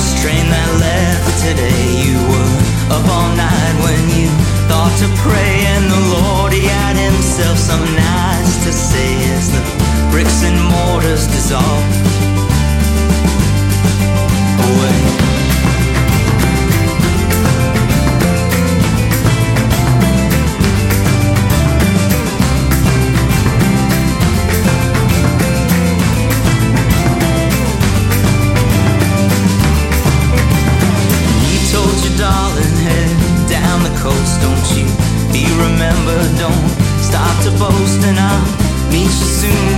first train that left today. You were up all night when you thought to pray, and the Lord, He had Himself some. coast. Don't you be remembered? Don't stop to boast, and I'll meet you soon.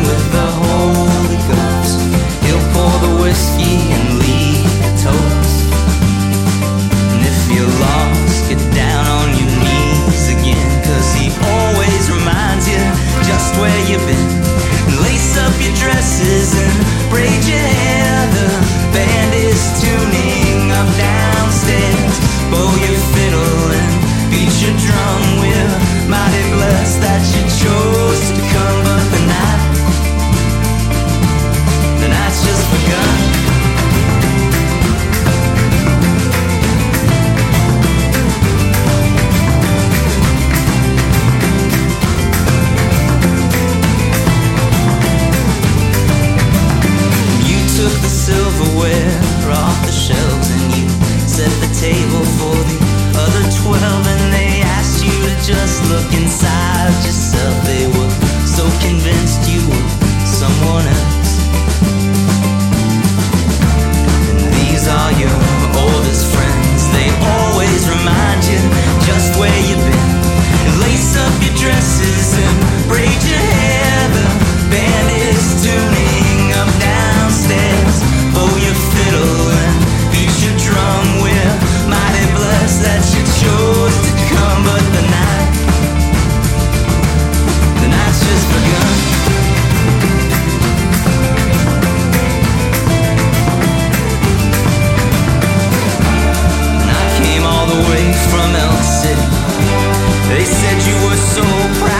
They said you were so proud.